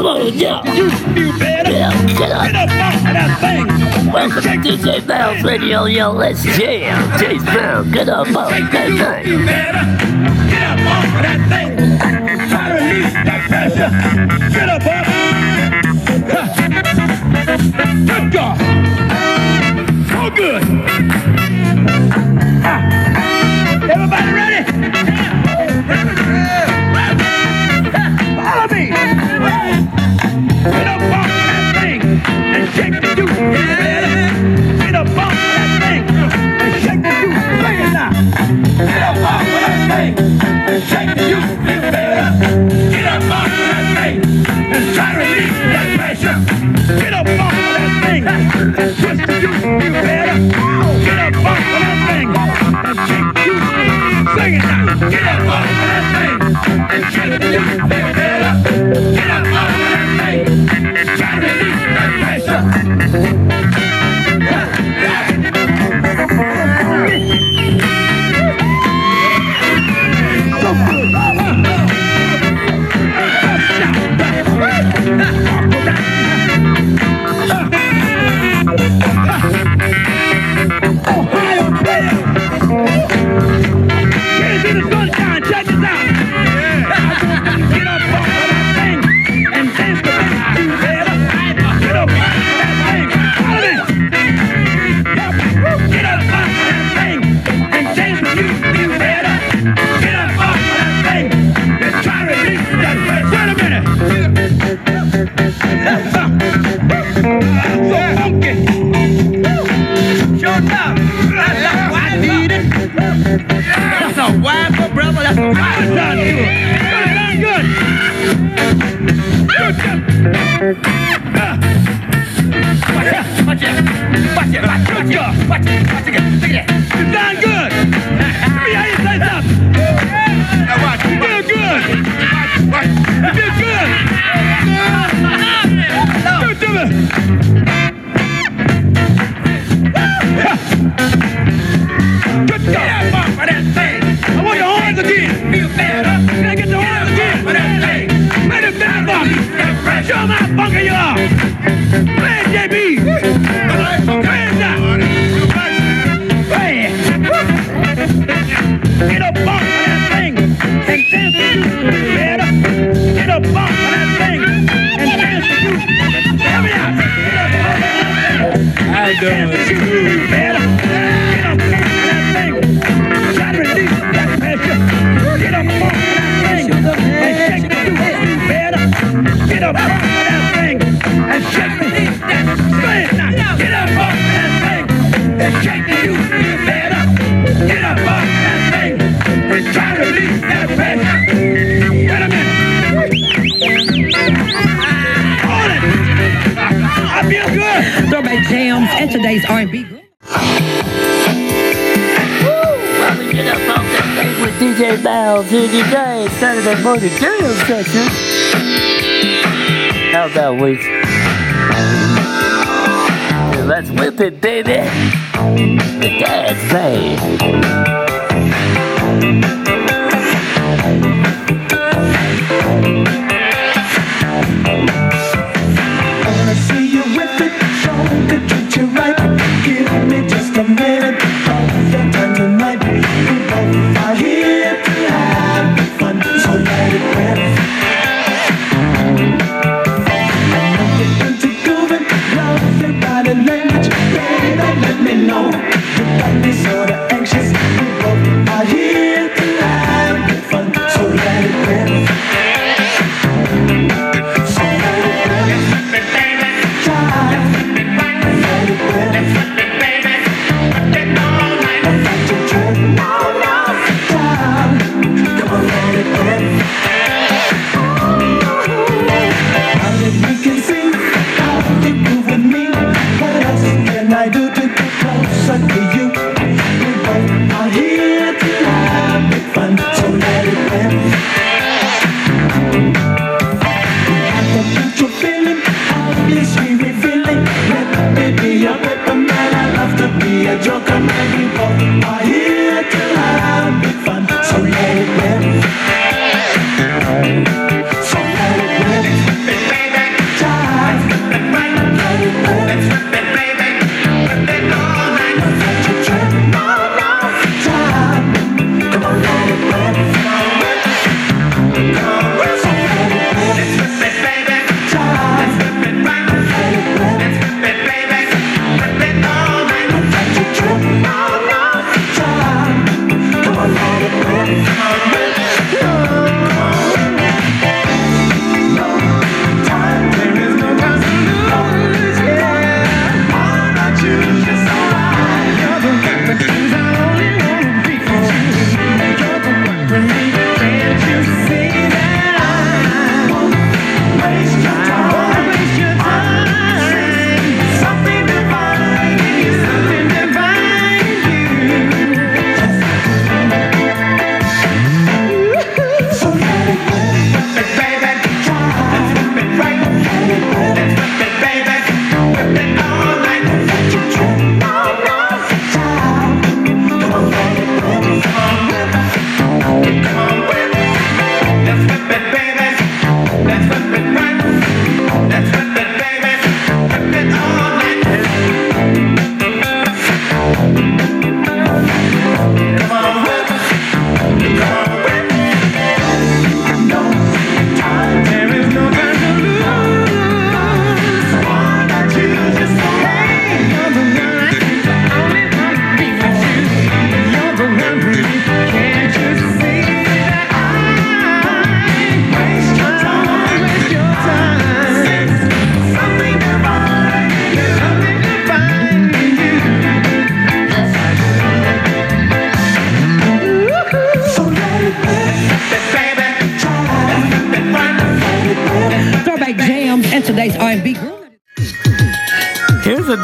Come on, yeah. You better. Yeah, get up. Get up off of that thing. Welcome to DJ Bell's Radio, yo, let's jam. James Brown, get up off that thing. Get up off of that thing. To release that pressure. Get up off. Good God. So good. Ah. Done, you. Good done, good. Good done. Ah. Watch it, watch it, watch it, watch it, good job. Watch it, watch it, look at that. You done good. Let DJ Bell to today, Saturday morning jam session. How about we? Let's whip it, baby. The Dazz Band.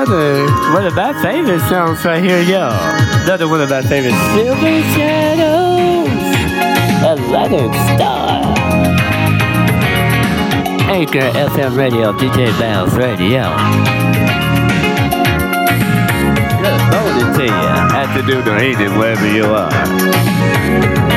another one of my favorite songs right here, y'all. Another one of my favorite Silver Shadows, a Leonard Star. Anchor FM Radio, DJ Bounce Radio. Good morning to you, afternoon, or evening, wherever you are.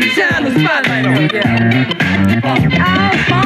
Shine the spotlight on them.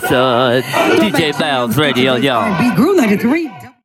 The sun, under the sun. DJ Bounce Radio, y'all. R&B Groove 93.